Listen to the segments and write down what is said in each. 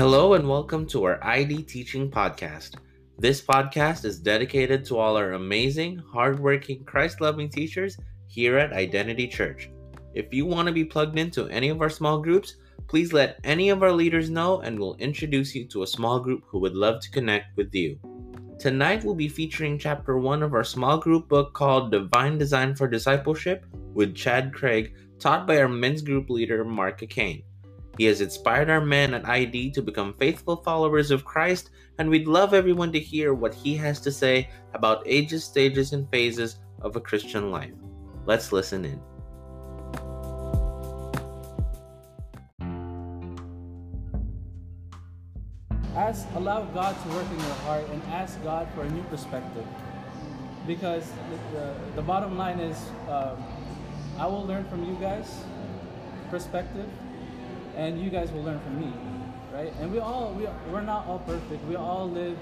Hello and welcome to our ID Teaching Podcast. This podcast is dedicated to all our amazing, hardworking, Christ loving teachers here at Identity Church. If you want to be plugged into any of our small groups, please let any of our leaders know and we'll introduce you to a small group who would love to connect with you. Tonight we'll be featuring chapter 1 of our small group book called Divine Design for Discipleship with Chad Craig, taught by our men's group leader Mark Kane. He has inspired our men at ID to become faithful followers of Christ, and we'd love everyone to hear what he has to say about ages, stages, and phases of a Christian life. Let's listen in. Ask, allow God to work in your heart and ask God for a new perspective. Because the, the, bottom line is, um, I will learn from you guys perspective, and you guys will learn from me, right? And we all we we're not all perfect. We all live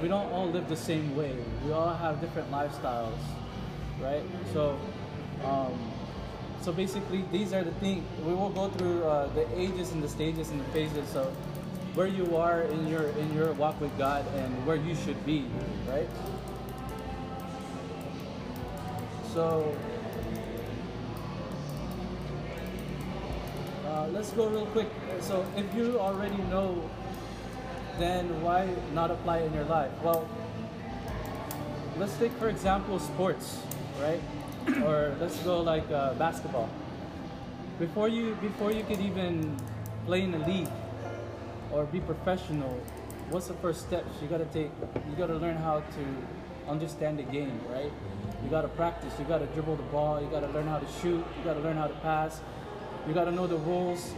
we don't all live the same way. We all have different lifestyles, right? So um, so basically these are the things we will go through uh, the ages and the stages and the phases so where you are in your in your walk with God and where you should be, right? So Uh, let's go real quick. So, if you already know, then why not apply in your life? Well, let's take for example sports, right? or let's go like uh, basketball. Before you before you could even play in a league or be professional, what's the first steps you gotta take? You gotta learn how to understand the game, right? You gotta practice. You gotta dribble the ball. You gotta learn how to shoot. You gotta learn how to pass you got to know the rules,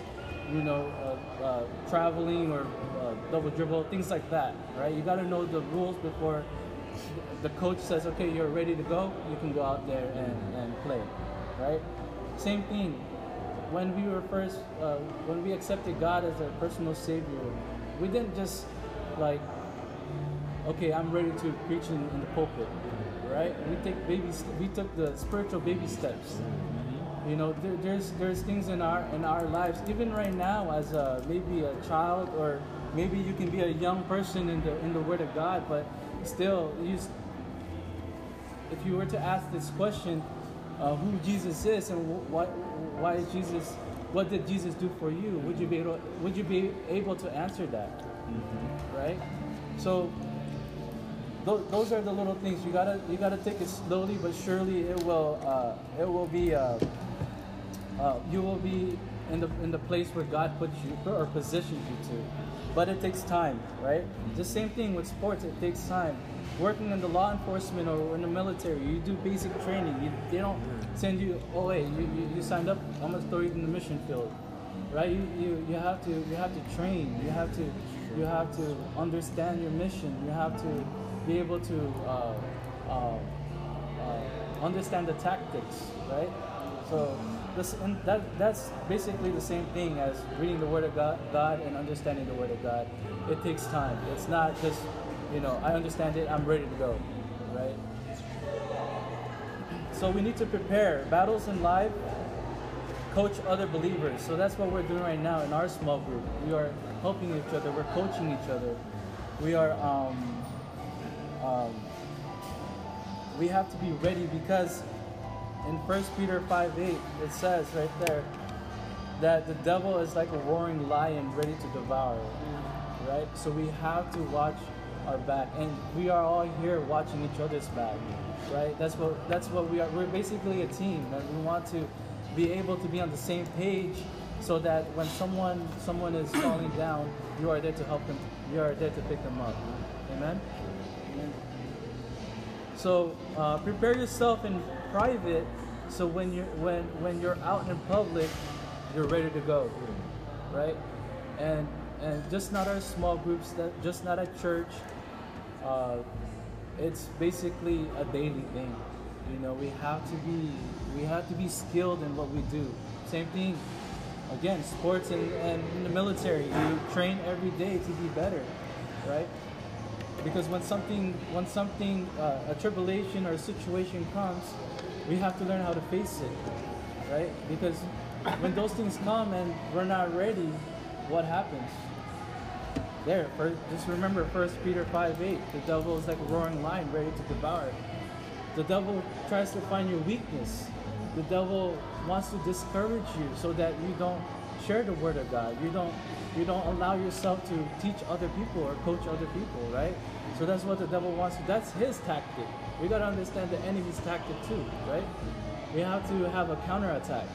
you know, uh, uh, traveling or uh, double dribble, things like that, right? You got to know the rules before the coach says, okay, you're ready to go, you can go out there and, and play, right? Same thing. When we were first, uh, when we accepted God as our personal Savior, we didn't just like, okay, I'm ready to preach in, in the pulpit, right? We take babies. We took the spiritual baby steps you know, there, there's there's things in our in our lives, even right now, as a, maybe a child or maybe you can be a young person in the in the Word of God, but still, you, if you were to ask this question, uh, who Jesus is and why why is Jesus, what did Jesus do for you? Would you be able would you be able to answer that? Mm-hmm. Right. So those are the little things you gotta you gotta take it slowly but surely it will uh, it will be uh, uh, you will be in the in the place where God puts you or positions you to. But it takes time, right? The same thing with sports. It takes time. Working in the law enforcement or in the military, you do basic training. You, they don't send you, oh hey, you, you, you signed up. I'm gonna throw you in the mission field, right? You, you you have to you have to train. You have to you have to understand your mission. You have to be able to uh, uh, uh, understand the tactics, right? So this, and that, that's basically the same thing as reading the Word of God, God and understanding the Word of God. It takes time. It's not just, you know, I understand it, I'm ready to go, right? So we need to prepare battles in life, coach other believers. So that's what we're doing right now in our small group. We are helping each other. We're coaching each other. We are. Um, um, we have to be ready because in 1 Peter 5 8, it says right there that the devil is like a roaring lion ready to devour. Right? So we have to watch our back. And we are all here watching each other's back. Right? That's what that's what we are. We're basically a team and we want to be able to be on the same page so that when someone someone is falling down, you are there to help them. You are there to pick them up. Amen. So uh, prepare yourself in private, so when you're when when you're out in public, you're ready to go, right? And and just not our small groups, that just not at church. Uh, it's basically a daily thing. You know, we have to be we have to be skilled in what we do. Same thing. Again, sports and, and in the military, you train every day to be better, right? Because when something when something uh, a tribulation or a situation comes, we have to learn how to face it, right? Because when those things come and we're not ready, what happens? there. First, just remember First Peter five eight. The devil is like a roaring lion, ready to devour. The devil tries to find your weakness. The devil wants to discourage you so that you don't share the word of God. You don't you don't allow yourself to teach other people or coach other people, right? So that's what the devil wants. That's his tactic. We gotta understand the enemy's tactic too, right? We have to have a counterattack,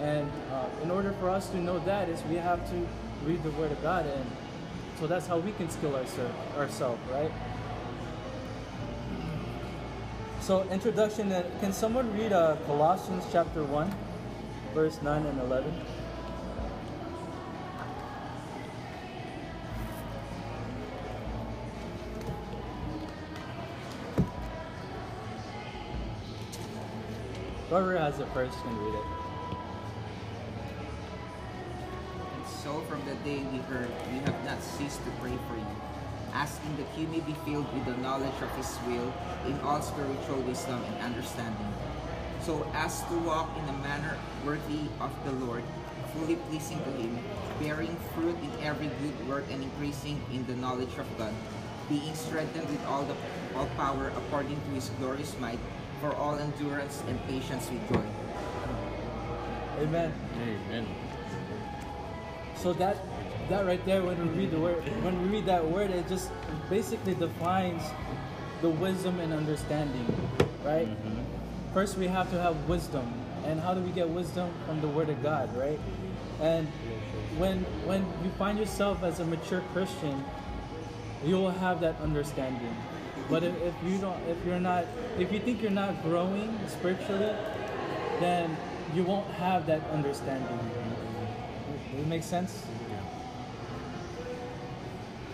and uh, in order for us to know that is we have to read the word of God, and so that's how we can skill ourselves, ourselves, right? So introduction. uh, Can someone read uh, Colossians chapter one, verse nine and eleven? Whoever has it first can read it. And so from the day we heard, we have not ceased to pray for you, asking that you may be filled with the knowledge of His will in all spiritual wisdom and understanding, so as to walk in a manner worthy of the Lord, fully pleasing to Him, bearing fruit in every good work and increasing in the knowledge of God, being strengthened with all the all power according to His glorious might, for all endurance and patience with joy. Amen. Amen. So that that right there, when we read the word, when we read that word, it just basically defines the wisdom and understanding, right? Mm-hmm. First, we have to have wisdom, and how do we get wisdom from the word of God, right? And when when you find yourself as a mature Christian, you will have that understanding. But if, if you don't, if you're not, if you think you're not growing spiritually, then you won't have that understanding. Does it make sense?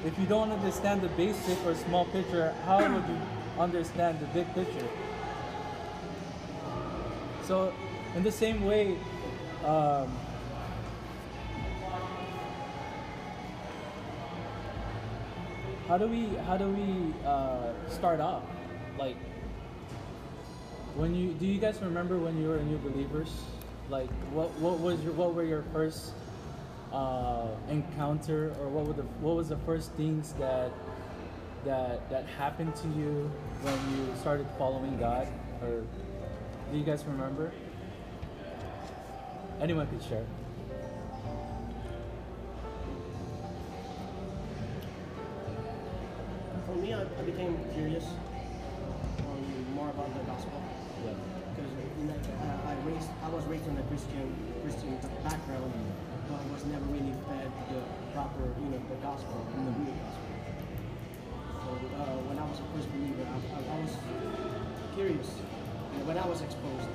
If you don't understand the basic or small picture, how would you understand the big picture? So, in the same way, um, how do we how do we uh, start off? Like, when you do you guys remember when you were new believers? Like, what what was your what were your first uh, encounter, or what were the what was the first things that that that happened to you when you started following God? Or do you guys remember? Anyone could share. Me, I, I became curious um, more about the gospel Yeah. because know, I, raised I was raised in a Christian Christian background, but I was never really fed the proper you know the gospel and the real gospel. So uh, when I was a first believer, I, I, I was curious. And when I was exposed,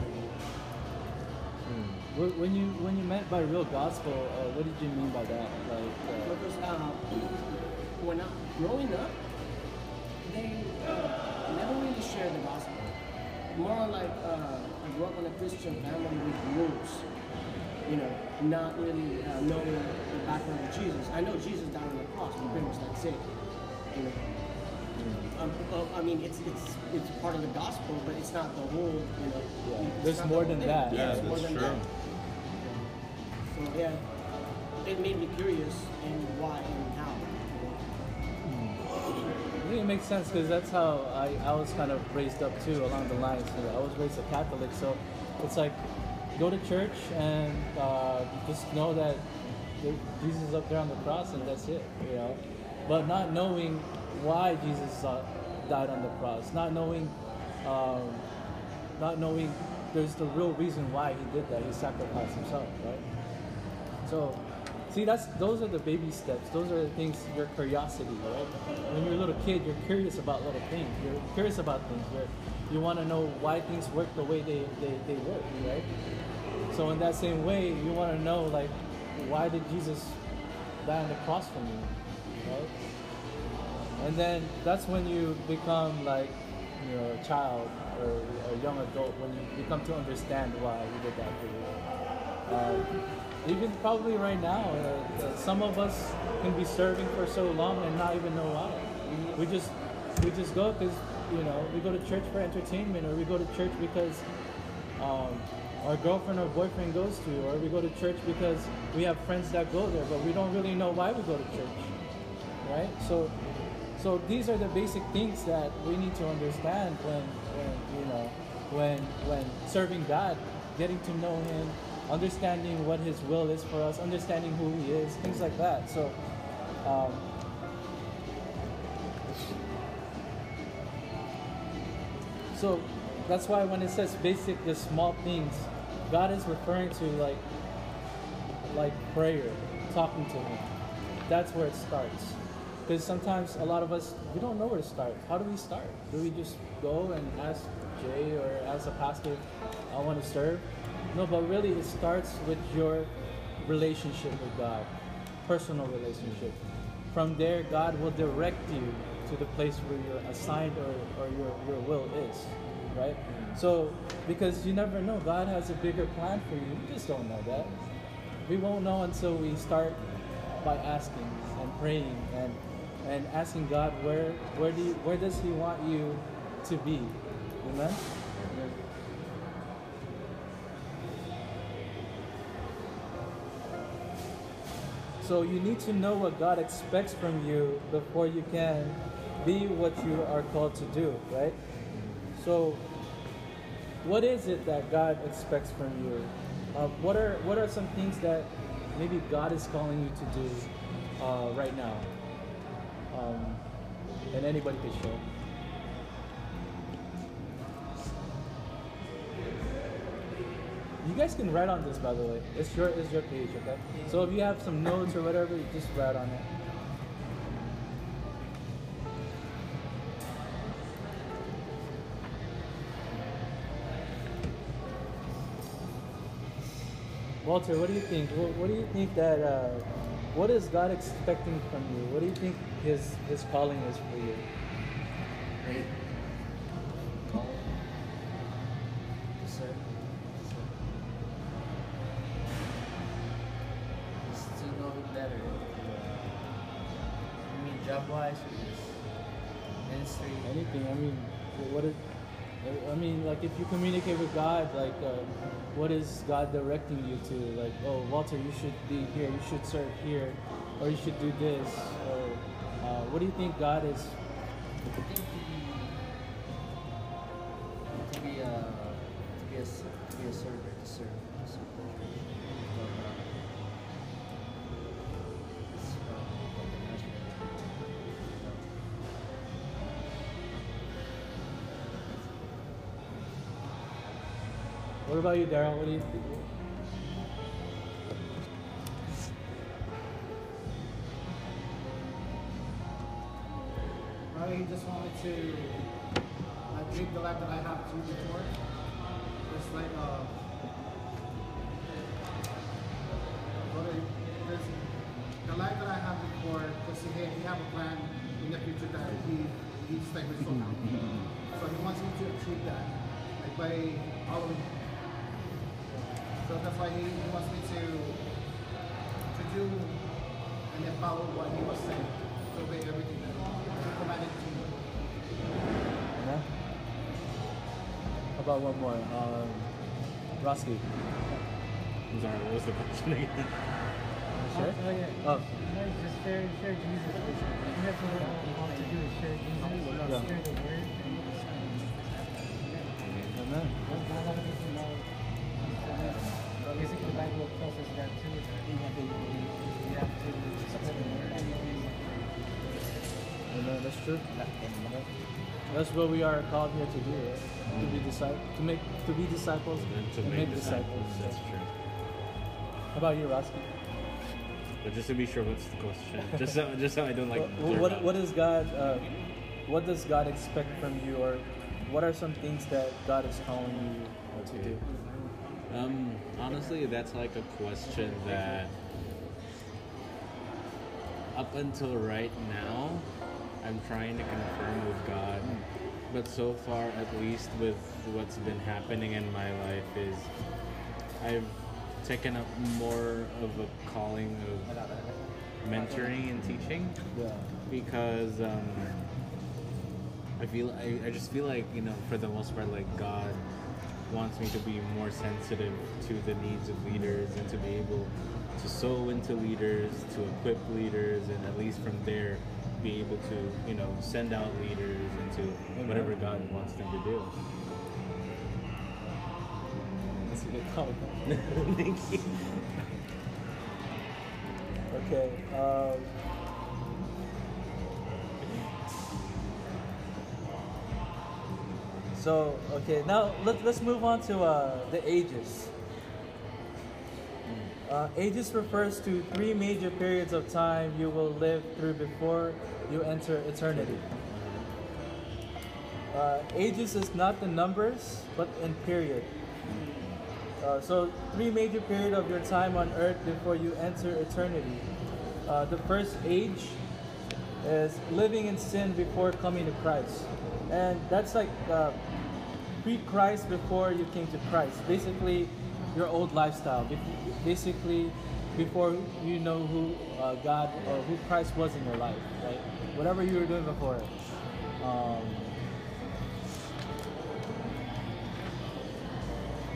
Wh- When you when you meant by real gospel, uh, what did you mean by that? Like, uh, because uh, when I growing up, uh, never really shared the gospel. More like uh, I grew up in a Christian family with rules. You know, not really uh, knowing the background of Jesus. I know Jesus died on the cross, but pretty much that's it. You know. Um, well, I mean, it's it's it's part of the gospel, but it's not the whole. You know, Yeah. There's not the more than thing. that. Yeah, Yeah, it's more that's than true. that. So yeah, it made me curious in why and makes sense because that's how I, I was kind of raised up too along the lines. I was raised a Catholic, so it's like go to church and uh, just know that Jesus is up there on the cross and that's it. You know, but not knowing why Jesus uh, died on the cross, not knowing, um, not knowing there's the real reason why he did that. He sacrificed himself, right? So, see, that's those are the baby steps. Those are the things. Your curiosity, right? When you're a little kid, you're curious about little things. You're curious about things. You're, you want to know why things work the way they, they, they work, right? So in that same way, you want to know like, why did Jesus die on the cross for me, right? And then that's when you become like, you know, a child or a young adult when you become to understand why he did that for you. Um, even probably right now, uh, uh, some of us can be serving for so long and not even know why. We just we just go because you know we go to church for entertainment, or we go to church because um, our girlfriend or boyfriend goes to, or we go to church because we have friends that go there, but we don't really know why we go to church. right? So, so these are the basic things that we need to understand when, when you know, when when serving God, getting to know Him, understanding what His will is for us, understanding who He is, things like that. So. Um, so that's why when it says basic, the small things, God is referring to like like prayer, talking to Him. That's where it starts. Because sometimes a lot of us we don't know where to start. How do we start? Do we just go and ask Jay or ask a pastor, I want to serve? No, but really it starts with your relationship with God, personal relationship. From there, God will direct you to the place where you're assigned or, or your, your will is, right? So, because you never know, God has a bigger plan for you. You just don't know that. We won't know until we start by asking and praying and and asking God where where do you, where does He want you to be, amen. So you need to know what God expects from you before you can be what you are called to do, right? So what is it that God expects from you? Uh, what are what are some things that maybe God is calling you to do uh, right now? Um, and anybody can share. You guys can write on this, by the way. It's your it's your page, okay? So if you have some notes or whatever, you just write on it. Walter, what do you think? What, what do you think that? Uh, what is God expecting from you? What do you think His His calling is for you? Like if you communicate with God, like uh, what is God directing you to? Like, oh, Walter, you should be here. You should serve here, or you should do this. Or uh, what do you think God is? I think to be to be a to be a to be a server What about you, Daryl? What do you think? I just wanted to uh, drink the life that I have to before. It's like uh, the life that I have before. Because he, he have a plan in the future that he he's like with so. So he wants me to achieve that, like by following. So that's why he, he wants me to to do and then follow what he was saying, to obey everything that he commanded to me. Yeah. How about one more? Um, Roski. I'm sorry, what was the question again? Sure. Oh, yeah. Oh. No, just share, share Jesus. You have to want to do is share Jesus. Yeah. Share the word. We have to spread the word. Amen. That's true. That's what we are called here to do, right? To be disciples, to make, to be disciples, And to and make disciples, that's Yeah. true. How about you, Roski? But just to be sure, what's the question? just so, just so I don't like. what, what, out. what does God, uh, what does God expect from you, or what are some things that God is calling you to do? Um, honestly, that's like a question that up until right now, I'm trying to confirm with God. But so far, at least with what's been happening in my life, is I've taken up more of a calling of mentoring and teaching Yeah. because um, I feel I, I just feel like you know for the most part like God wants me to be more sensitive to the needs of leaders and to be able to sow into leaders to equip leaders and at least from there be able to, you know, send out leaders into whatever God wants them to do. That's a good comment. Thank you. Okay. Um, so okay, now let, let's move on to uh, the ages. Uh, ages refers to three major periods of time you will live through before you enter eternity. Uh, ages is not the numbers, but in period. Uh, so three major period of your time on earth before you enter eternity. Uh, the first age is living in sin before coming to Christ, and that's like uh, pre-Christ before you came to Christ. Basically, your old lifestyle. Basically, before you know who uh, God or who Christ was in your life, right? Whatever you were doing before. Um,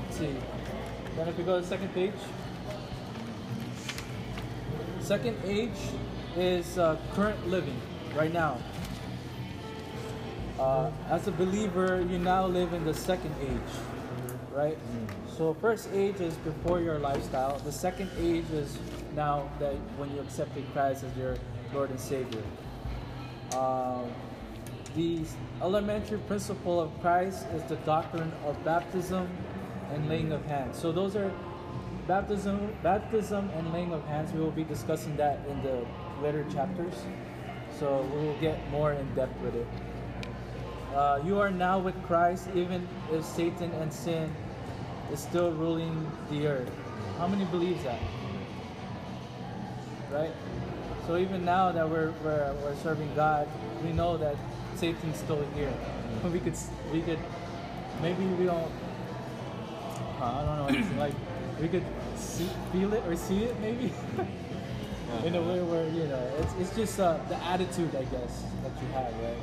see. Then if we go to the second page. Second age is uh, current living, right now. Uh, as a believer, you now live in the second age, right? So first age is before your lifestyle. The second age is now that when you accepted Christ as your Lord and Savior. Um, the elementary principle of Christ is the doctrine of baptism and laying of hands. So those are baptism, baptism and laying of hands. We will be discussing that in the later chapters. So we will get more in depth with it. Uh, you are now with Christ, even if Satan and sin is still ruling the earth. How many believes that? Right? So even now that we're, we're, we're serving God, we know that Satan's still here. We could we could maybe we don't I don't know like we could see, feel it or see it maybe in a way where you know it's, it's just uh, the attitude I guess that you have right.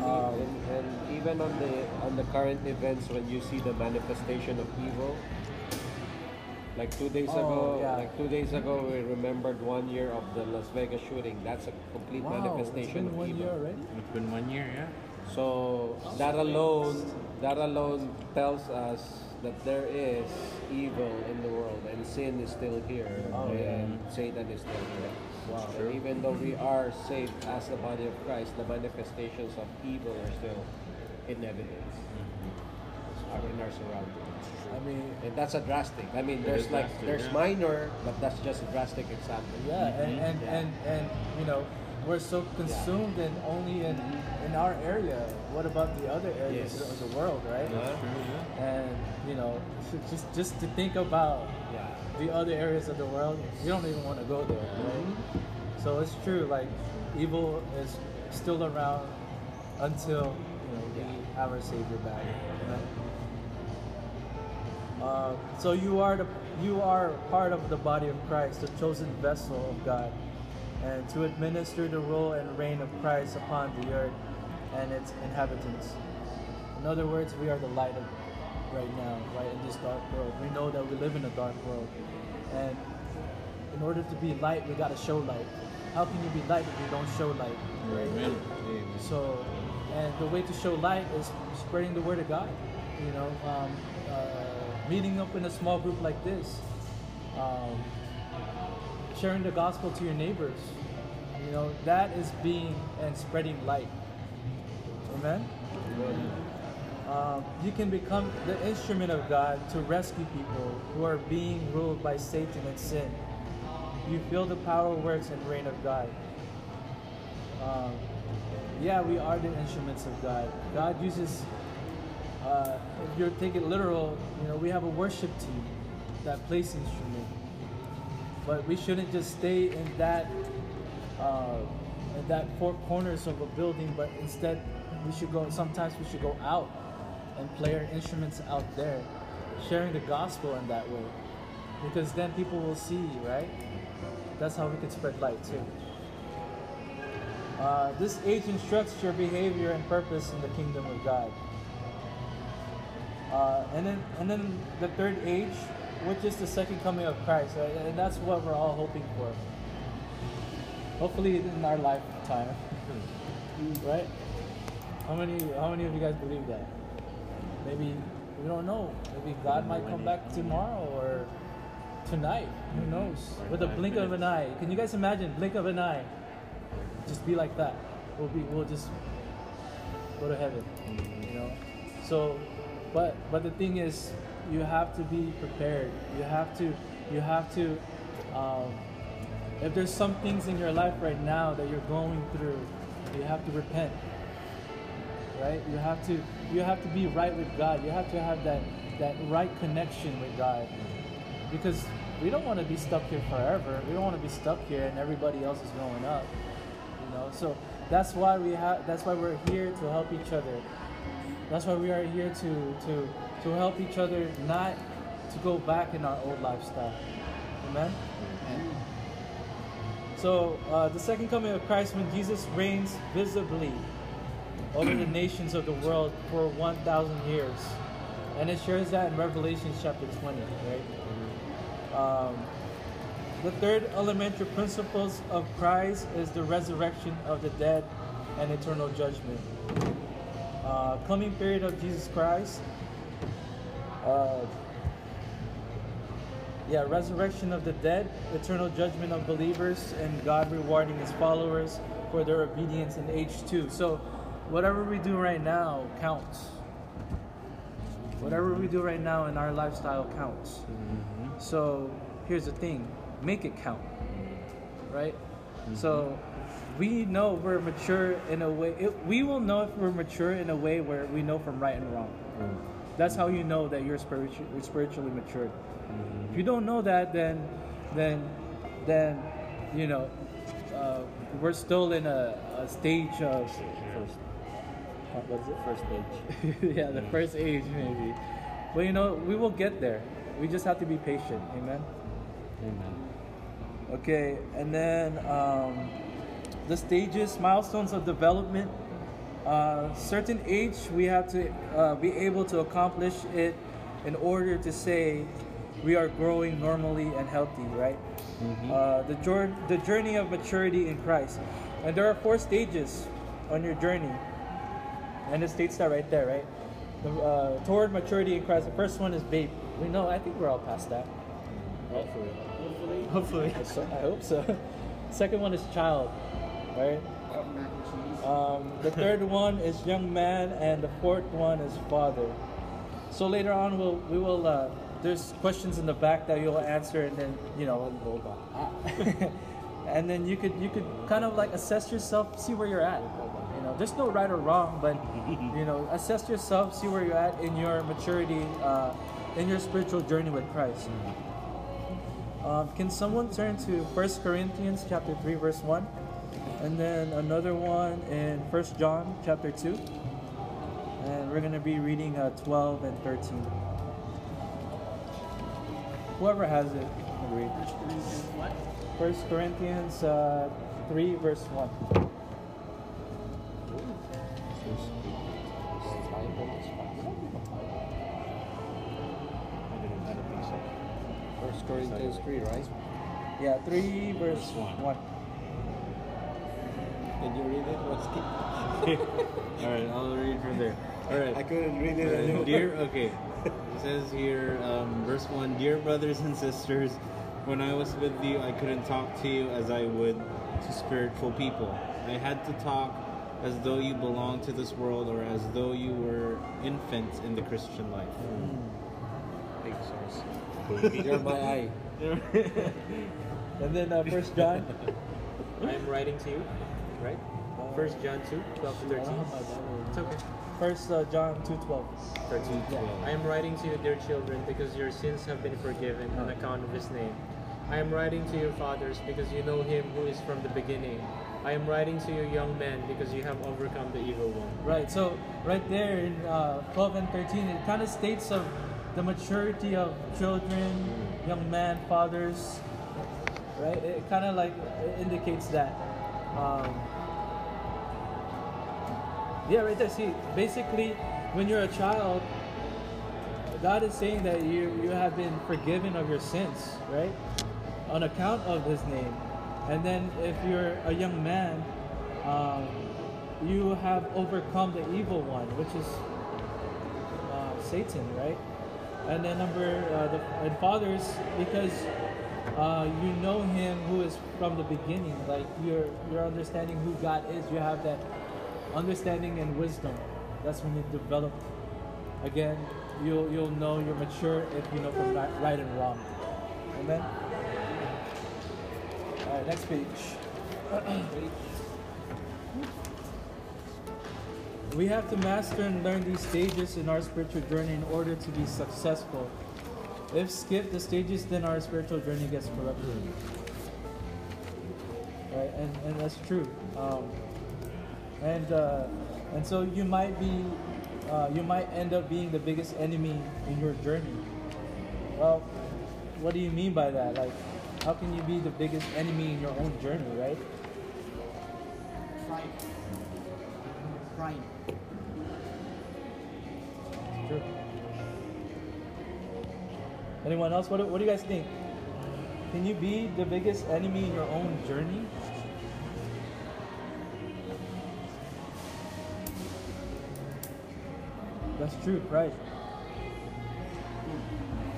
Um, and, and even on the on the current events when you see the manifestation of evil like two days Oh, ago yeah. like two days ago we remembered one year of the las vegas shooting that's a complete wow, it's manifestation been of one evil year already. It's been one year, yeah. so that alone that alone tells us that there is evil in the world and sin is still here Oh, yeah. and satan is still here Wow. and even though we are saved as the body of christ the manifestations of evil are still in evidence mm-hmm. are in our surroundings I mean, and that's a drastic i mean there's like drastic, there's yeah. minor but that's just a drastic example yeah, and, and, mm-hmm. Yeah. and and you know we're so consumed in only in in our area. What about the other areas Yes. of the world, right? Yeah. And you know, just just to think about yeah the other areas of the world, you don't even want to go there, right? So it's true, like evil is still around until you know we have our Savior back. Uh, so you are the you are part of the body of Christ, the chosen vessel of God, and to administer the rule and reign of Christ upon the earth and its inhabitants. In other words, we are the light of right now, right in this dark world. We know that we live in a dark world, and in order to be light, we gotta show light. How can you be light if you don't show light? Right? Amen. So, and the way to show light is spreading the word of God. You know, um, uh, meeting up in a small group like this, um, sharing the gospel to your neighbors. You know, that is being and spreading light. Amen. Um, you can become the instrument of God to rescue people who are being ruled by Satan and sin. You feel the power, works, and reign of God. Um, yeah, we are the instruments of God. God uses, uh, if you take it literal, you know, we have a worship team that plays instrument. But we shouldn't just stay in that, uh, in that four corners of a building. But instead, we should go. Sometimes we should go out and play our instruments out there, sharing the gospel in that way, because then people will see, right? That's how we can spread light too. Uh, this age instructs your behavior and purpose in the kingdom of God. Uh, and then, and then the third age, which is the second coming of Christ, right? and that's what we're all hoping for. Hopefully in our lifetime. right? How many how many of you guys believe that? Maybe we don't know. Maybe God might come back tomorrow or tonight. Who knows? With a blink of an eye. Can you guys imagine? Blink of an eye. Just be like that. We'll be we'll just go to heaven. You know? So but but the thing is you have to be prepared. You have to you have to um, if there's some things in your life right now that you're going through, you have to repent. Right? You have to you have to be right with God. You have to have that that right connection with God. Because we don't want to be stuck here forever. We don't want to be stuck here and everybody else is going up. You know, so that's why we have that's why we're here to help each other. That's why we are here to to to help each other not to go back in our old lifestyle. Amen. So uh, the second coming of Christ, when Jesus reigns visibly over the nations of the world for 1,000 years, and it shares that in Revelation chapter 20, right? Um, the third elementary principles of Christ is the resurrection of the dead and eternal judgment. Uh, coming period of Jesus Christ. Uh, yeah, resurrection of the dead, eternal judgment of believers, and God rewarding his followers for their obedience in age two. So, whatever we do right now counts. Whatever we do right now in our lifestyle counts. Mm-hmm. So, here's the thing make it count. Mm-hmm. Right? Mm-hmm. So, we know we're mature in a way, it, we will know if we're mature in a way where we know from right and wrong. That's how you know that you're spiritually, spiritually matured. If you don't know that, then, then, then, you know, uh, we're still in a, a stage of First, what was it? first age. yeah, the first age maybe. But you know, we will get there. We just have to be patient. Amen. Amen. Okay, and then um, the stages, milestones of development. Uh, certain age, we have to uh, be able to accomplish it in order to say we are growing normally and healthy, right? Uh, the, jour- the journey of maturity in Christ. And there are four stages on your journey. And it states that right there, right? The, uh, toward maturity in Christ. The first one is babe. We know, I think we're all past that. Hopefully. Hopefully. I, so, I hope so. Second one is child, right? Um, the third one is young man, and the fourth one is father. So later on, we'll we will. Uh, there's questions in the back that you'll answer, and then you know, and then you could you could kind of like assess yourself, see where you're at. You know, there's no right or wrong, but you know, assess yourself, see where you're at in your maturity, uh, in your spiritual journey with Christ. Um, can someone turn to 1 Corinthians chapter 3 verse 1 and then another one in 1 John chapter 2 and we're going to be reading uh, 12 and 13 whoever has it can read. What? 1 Corinthians uh, 3 verse 1 1 3, right? Yeah, 3 verse 1. Can Did you read it? What's it? Alright, I'll read from there. Alright. I couldn't read it anymore. Dear, okay. It says here, um, verse 1 Dear brothers and sisters, when I was with you, I couldn't talk to you as I would to spiritual people. I had to talk as though you belonged to this world or as though you were infants in the Christian life. Mm. Big. You're my eye. and then uh, 1 John I am writing to you, right? First John 2, 12 to 13. It's okay. First uh, John 2:12 13. Yeah. I am writing to you, dear children, because your sins have been forgiven on account of his name. I am writing to you, fathers, because you know him who is from the beginning. I am writing to you, young men, because you have overcome the evil one. Right. So right there in uh, 12 and 13, it kind of states of the maturity of children, young man, fathers. Right. It kind of like indicates that. Um, yeah, right there. See, basically, when you're a child, God is saying that you you have been forgiven of your sins, right? On account of His name, And then if you're a young man, um, you have overcome the evil one, which is uh, Satan, right? And then number uh, the and fathers because uh, you know him who is from the beginning. Like you're you're understanding who God is. You have that understanding and wisdom. That's when you develop. Again, you'll you'll know you're mature if you know from right, right and wrong. Amen. All right, next page. We have to master and learn these stages in our spiritual journey in order to be successful. If skip the stages, then our spiritual journey gets corrupted. Right, and, and that's true. Um, and uh, and so you might be, uh, you might end up being the biggest enemy in your journey. Well, what do you mean by that? Like, how can you be the biggest enemy in your own journey, right? Pride. Pride. True. Anyone else? What do, what do you guys think? Can you be the biggest enemy in your own journey? That's true, right?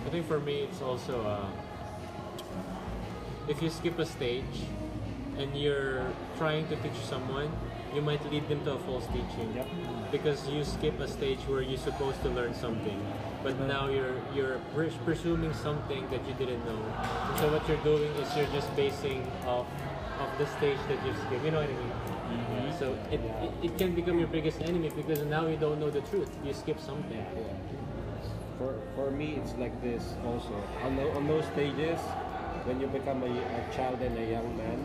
I think for me, it's also uh, if you skip a stage and you're trying to teach someone, you might lead them to a false teaching. Yep. Because you skip a stage where you're supposed to learn something, but now you're you're pres- presuming something that you didn't know. And so what you're doing is you're just basing off of the stage that you skipped. You know what I mean? Mm-hmm. So it, it, it can become your biggest enemy because now you don't know the truth. You skip something. For, for me, it's like this also. On, the, on those stages, when you become a, a child and a young man,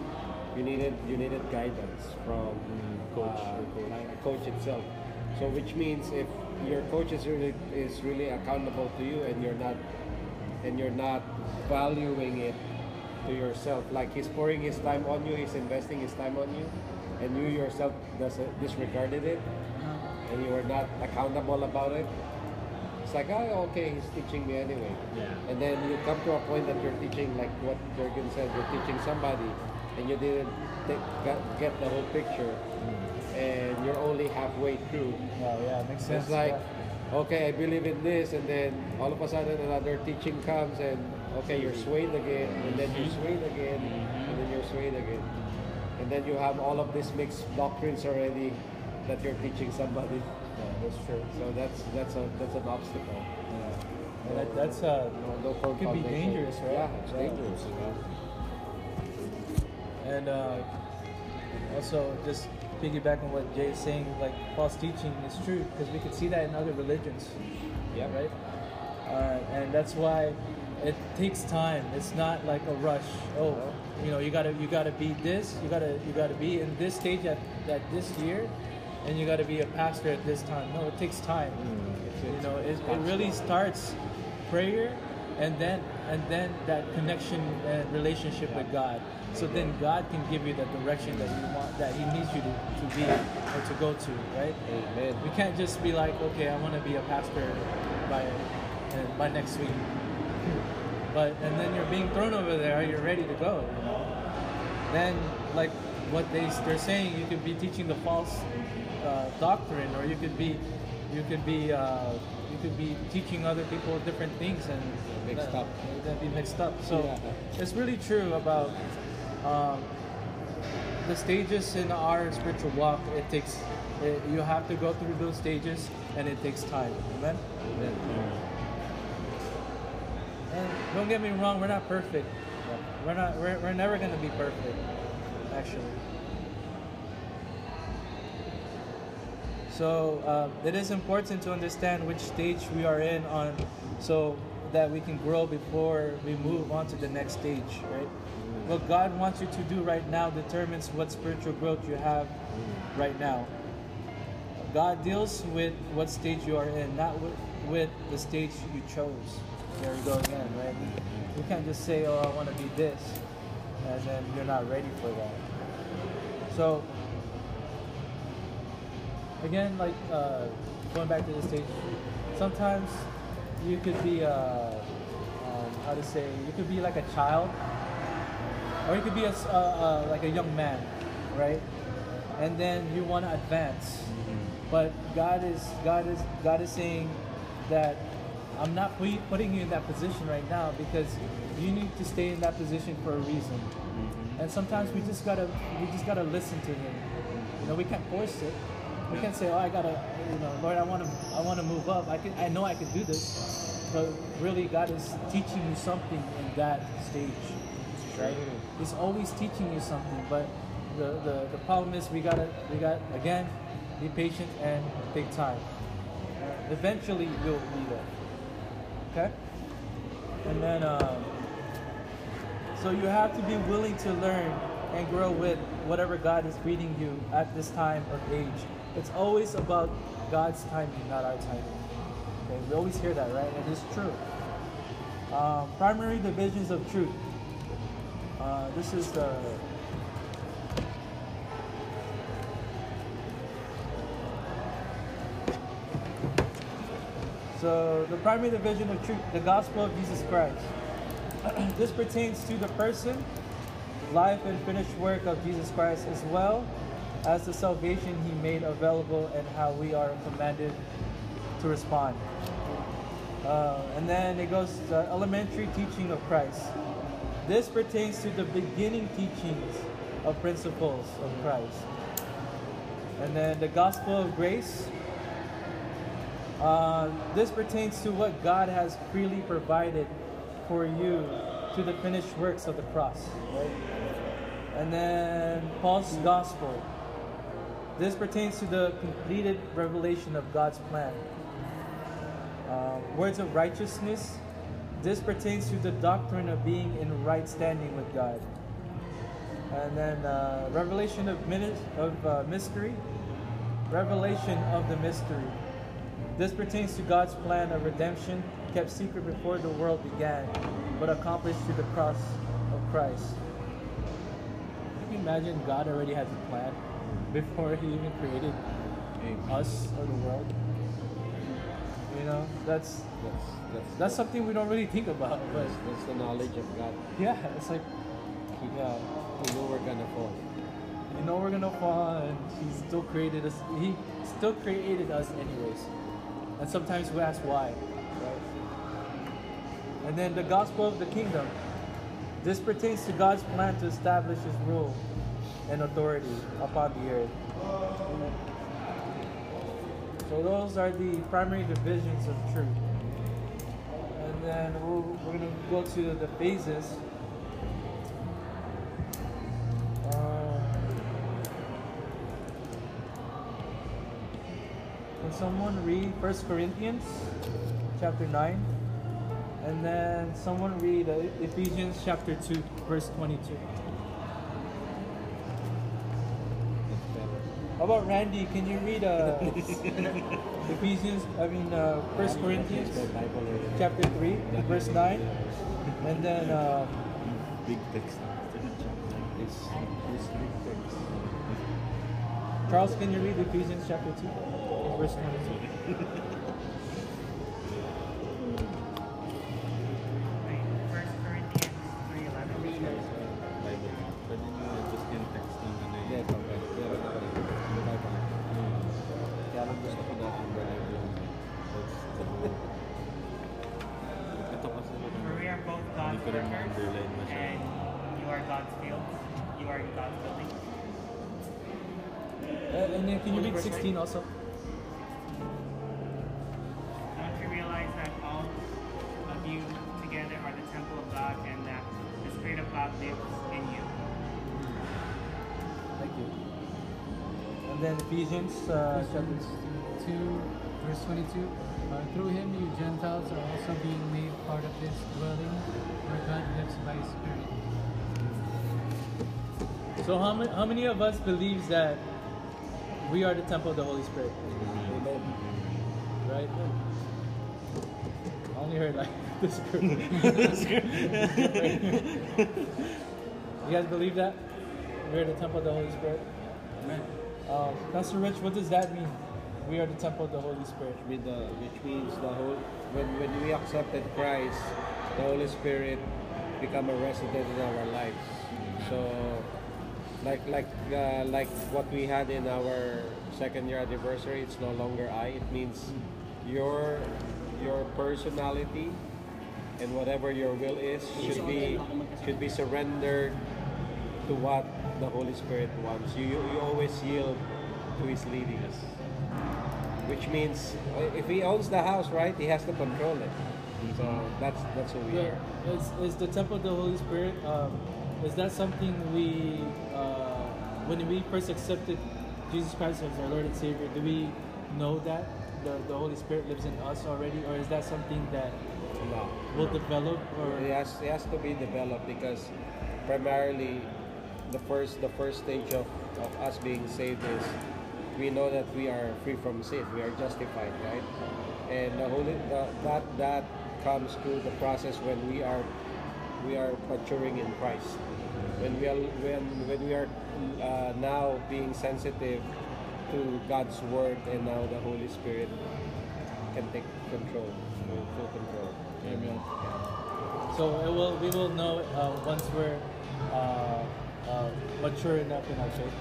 you needed you needed guidance from coach uh, coach. a coach itself. So which means if your coach is really is really accountable to you and you're not and you're not valuing it to yourself, like he's pouring his time on you, he's investing his time on you, and you yourself does disregarded it, uh-huh. and you are not accountable about it. It's like, oh, okay, he's teaching me anyway. Yeah. And then you come to a point that you're teaching, like what Jurgen said, you're teaching somebody, and you didn't take, get, get the whole picture, mm. And you're only halfway through. Oh yeah, makes sense. It's like, yeah. okay, I believe in this, and then all of a sudden another teaching comes, and okay, you're swayed again, and then you're swayed again, and then you're swayed again. And then you have all of these mixed doctrines already that you're teaching somebody. Yeah, that's true. So that's that's a that's an obstacle. And that, that's uh, No, no firm could be dangerous, right? Yeah, it's dangerous. You know? And uh, also, just piggyback on what Jay is saying, like false teaching is true because we can see that in other religions. Yeah. Right. Uh, and that's why it takes time. It's not like a rush. Oh, you know, you gotta you gotta be this. You gotta you gotta be in this stage at, at this year, and you gotta be a pastor at this time. No, it takes time. you know, it, it really starts prayer, and then and then that connection and relationship with God. So then God can give you the direction that you want, that He needs you to, to be or to go to, right? Amen. We can't just be like, okay, I want to be a pastor by by next week. But and then you're being thrown over there, you're ready to go. You know? Then like what they they're saying, you could be teaching the false uh, doctrine, or you could be you could be uh, you could be teaching other people different things and Mixed up. That be mixed up. So Yeah. it's really true about um, the stages in our spiritual walk. It takes it, you have to go through those stages, and it takes time. Amen. And don't get me wrong, we're not perfect. We're not. We're, we're never gonna be perfect. Actually. So uh, it is important to understand which stage we are in on, so that we can grow before we move on to the next stage, right? What God wants you to do right now determines what spiritual growth you have right now. God deals with what stage you are in, not with, with the stage you chose. There we go again, right? You can't just say, "Oh, I want to be this," and then you're not ready for that. So again, like uh, going back to the stage, sometimes you could be, uh, um, how to say, you could be like a child, or you could be a, s- uh, uh, like a young man, right? And then you want to advance, but God is God is God is saying that I'm not put- putting you in that position right now because you need to stay in that position for a reason. And sometimes we just gotta we just gotta listen to Him. You know, we can't force it. We can't say, "Oh, I gotta, you know, Lord, I want to, I want to move up. I can, I know I can do this." But really, God is teaching you something in that stage, right? He's always teaching you something. But the, the, the problem is, we gotta, we got again, be patient and take time. Eventually, you'll be there. Okay. And then, um, so you have to be willing to learn and grow with whatever God is feeding you at this time of age. It's always about God's timing, not our timing. Okay, we always hear that, right? And it's true. Um, primary divisions of truth. Uh, this is the. So the primary division of truth, the gospel of Jesus Christ. this pertains to the person, life, and finished work of Jesus Christ, as well as the salvation he made available and how we are commanded to respond. Uh, and then it goes to elementary teaching of Christ. This pertains to the beginning teachings of principles of Christ. And then the gospel of grace. Uh, this pertains to what God has freely provided for you to the finished works of the cross. Right? And then Paul's gospel. This pertains to the completed revelation of God's plan. Uh, words of righteousness. This pertains to the doctrine of being in right standing with God. And then uh, revelation of, mini- of uh, mystery. Revelation of the mystery. This pertains to God's plan of redemption, kept secret before the world began, but accomplished through the cross of Christ. Can you imagine God already has a plan before He even created us or the world? You know, that's That's that's that's something we don't really think about, but that's, that's the knowledge of God. yeah, it's like, yeah, We know we're gonna fall. you know we're gonna fall, and He still created us. He still created us anyways, and sometimes we ask why, right? And then the gospel of the kingdom. This pertains to God's plan to establish His rule and authority upon the earth. So those are the primary divisions of truth. And then we'll, we're going to go to the phases. Um, can someone read 1 Corinthians chapter 9? And then someone read uh, Ephesians chapter 2, verse 22. How about Randy? Can you read uh, Ephesians, I mean, uh, 1 Corinthians chapter 3, verse 9? And then, uh, Big text. This this big text. Charles, can you read Ephesians chapter 2, verse 22? uh, chapter 2, verse 22. Uh, through him, you Gentiles are also being made part of this dwelling where God lives by his Spirit. So how many, how many of us believes that we are the temple of the Holy Spirit? Amen. Right? I only heard like this group. you guys believe that? We are the temple of the Holy Spirit? Um, Pastor Rich, what does that mean? We are the temple of the Holy Spirit. The, which means the whole when when we accepted Christ, the Holy Spirit become a resident in our lives. So, like like uh, like what we had in our second year anniversary, it's no longer I. It means your your personality and whatever your will is should be should be surrendered to what the Holy Spirit wants. You you, you always yield to His leading. Us. Which means uh, if He owns the house, right, He has to control it. So that's that's who we Yeah, are. is, is the temple of the Holy Spirit? Um, is that something we, uh, when we first accepted Jesus Christ as our Lord and Savior, do we know that the, the Holy Spirit lives in us already, or is that something that No. will develop? Or It has, it has to be developed because primarily the first the first stage of, of us being saved is we know that we are free from sin. We are justified, right? And the holy the, that that comes through the process when we are we are maturing in Christ. When we are when when we are uh, now being sensitive to God's word, and now the Holy Spirit can take control, full control. Amen. So it will we will know uh, once we're uh, uh, mature enough in our faith.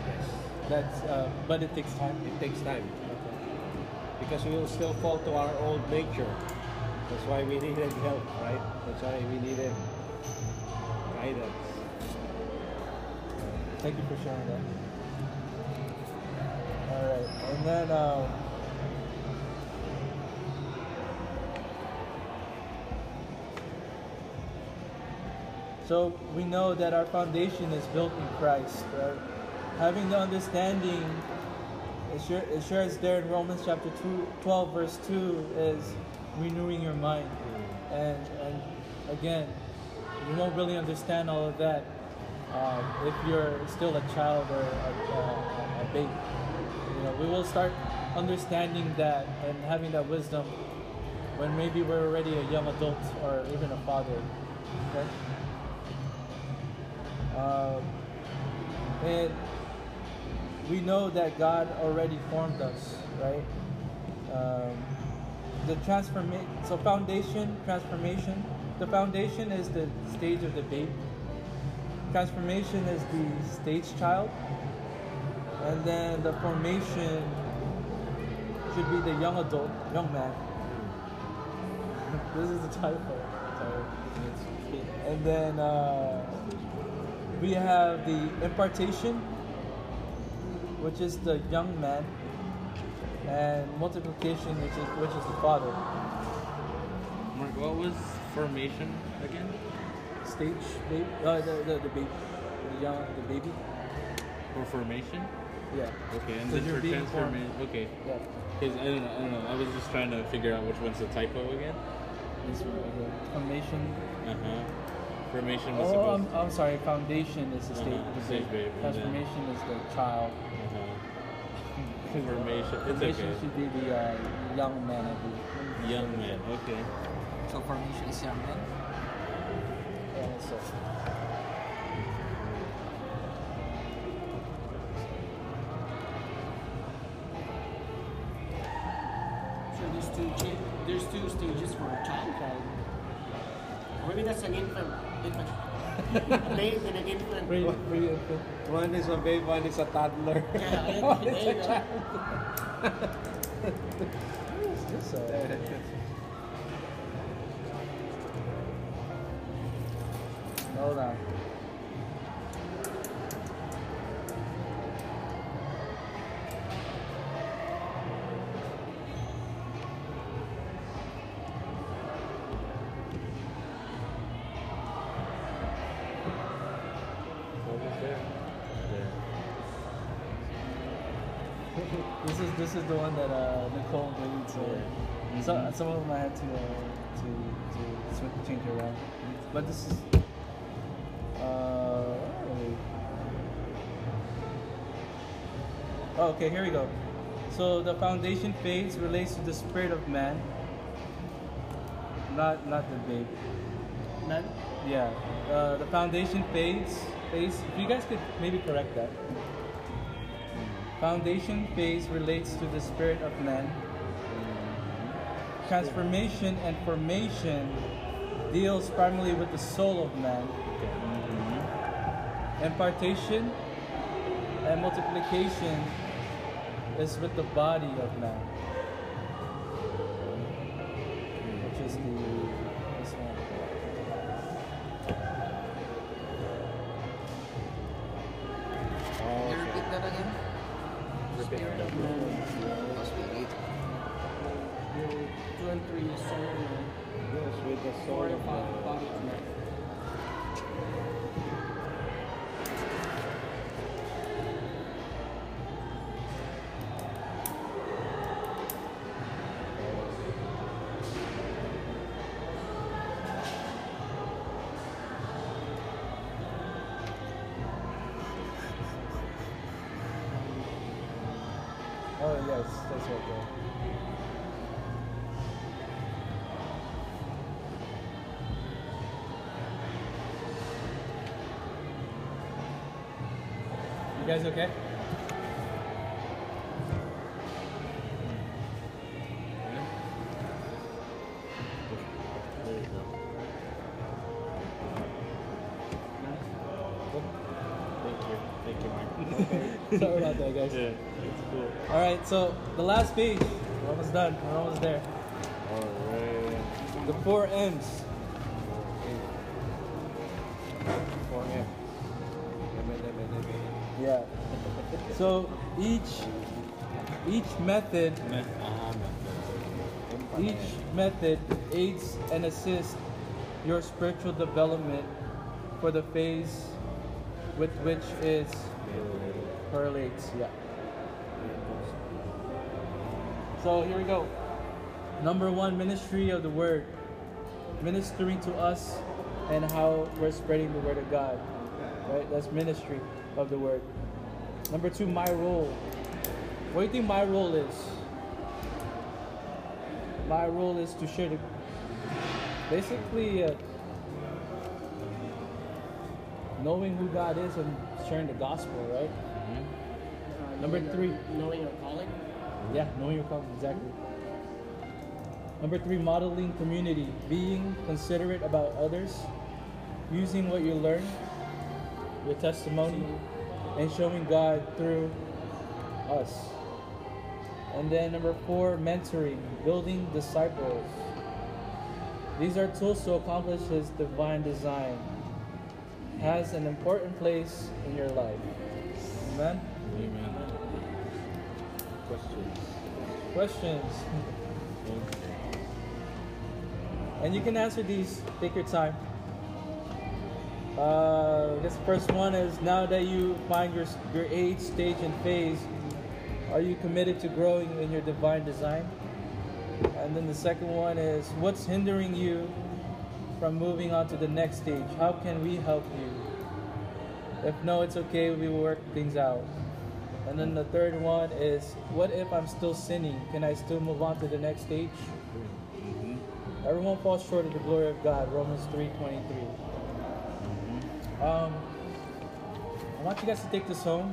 That's uh, but it takes time. It takes time. Okay. Because we will still fall to our old nature. That's why we needed help, right? That's why we needed guidance. Thank you for sharing that. All right, and then um, so we know that our foundation is built in Christ, right? Having the understanding, it sure it shares there in Romans chapter 2, 12, verse two, is renewing your mind, and and again, you won't really understand all of that um, if you're still a child or a, a, a baby. You know, we will start understanding that and having that wisdom when maybe we're already a young adult or even a father. Okay? Um, and we know that God already formed us, right? Um, the transformation, so foundation, transformation. The foundation is the stage of the baby. Transformation is the stage child. And then the formation should be the young adult, young man. this is the typo. Sorry. And then uh, we have the impartation, which is the young man, and multiplication, which is which is the father. Mark, what was formation again? Stage baby, uh, the, the the baby, the young the baby. For formation? Yeah. Okay, and So then for transformation. Okay. Yeah. Because I don't know. I don't know. I was just trying to figure out which one's the typo again. This one. Formation. Uh huh. Formation was Oh. I'm, I'm sorry. Foundation is the state. Uh-huh, the stage baby. baby, and then- Transformation is the child. Uh-huh. Formation. It's Formation okay. should be the uh, young man, I believe. Young man. Okay. So formation is young man. Yeah, so. So maybe that's an infant. A babe and an infant. Pre, pre. One is a babe, one is a toddler. Yeah, One is a child. This, uh, hold on. Some of them I had to uh, to to change around. But this is. Uh, oh, okay, here we go. So the foundation phase relates to the spirit of man, not not the babe. Man. Yeah, uh, the foundation phase phase. If you guys could maybe correct that. Foundation phase relates to the spirit of man. Transformation and formation deals primarily with the soul of man. Impartation and multiplication is with the body of man. Yes, that's there. You guys okay? There you go. Thank you. Thank you, Mark. Sorry about that, guys. Yeah, it's cool. All right, so the last page. We're almost done. We're almost there. Alright. The four M's. For him. Yeah. So each each method method. each method aids and assists your spiritual development for the phase with which is correlates. Yeah. So here we go. Number one, ministry of the word. Ministering to us and how we're spreading the word of God. Right? That's ministry of the word. Number two, my role. What do you think my role is? My role is to share the basically uh, knowing who God is and sharing the gospel, right? Uh, Number three. Knowing your calling. Yeah, knowing your calling, exactly. Number three, modeling community, being considerate about others, using what you learn, your testimony, and showing God through us. And then number four, mentoring, building disciples. These are tools to accomplish His divine design. Has an important place in your life. Amen. Questions? Questions. And you can answer these. Take your time. Uh, this first one is now that you find your your age, stage, and phase, are you committed to growing in your divine design? And then the second one is what's hindering you from moving on to the next stage? How can we help you? If no, it's okay. We will work things out. And then the third one is what if I'm still sinning? Can I still move on to the next stage? Everyone falls short of the glory of God. Romans 3:23. Um, I want you guys to take this home,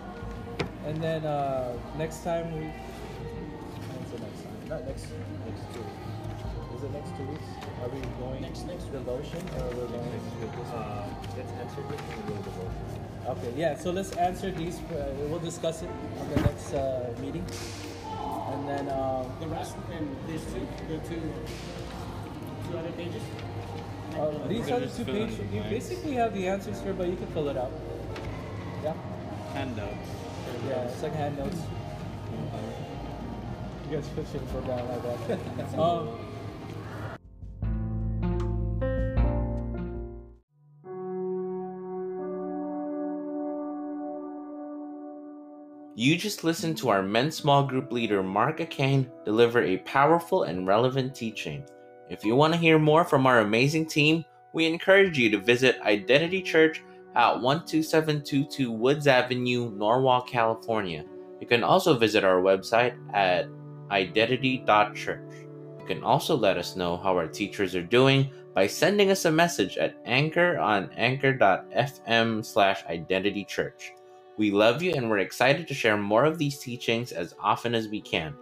and then uh, next time we. When's the next time? Not next. Next two. Is it next two weeks? Are we going Next- next devotion or we're going? Uh, let's answer this and we'll devotion. Okay, yeah. So let's answer these. Uh, we'll discuss it on the next uh, meeting, and then um, The rest and these two, the two, two other pages. uh, these are the two pages. You blanks. basically have the answers here, but you can fill it out. Yeah. Handouts. Yeah, it's like hand notes. You guys should for put down like that. um, You just listened to our men's small group leader, Mark Akane, deliver a powerful and relevant teaching. If you want to hear more from our amazing team, we encourage you to visit Identity Church at 12722 Woods Avenue, Norwalk, California. You can also visit our website at identity.church. You can also let us know how our teachers are doing by sending us a message at anchor on anchor.fm slash identitychurch. We love you and we're excited to share more of these teachings as often as we can.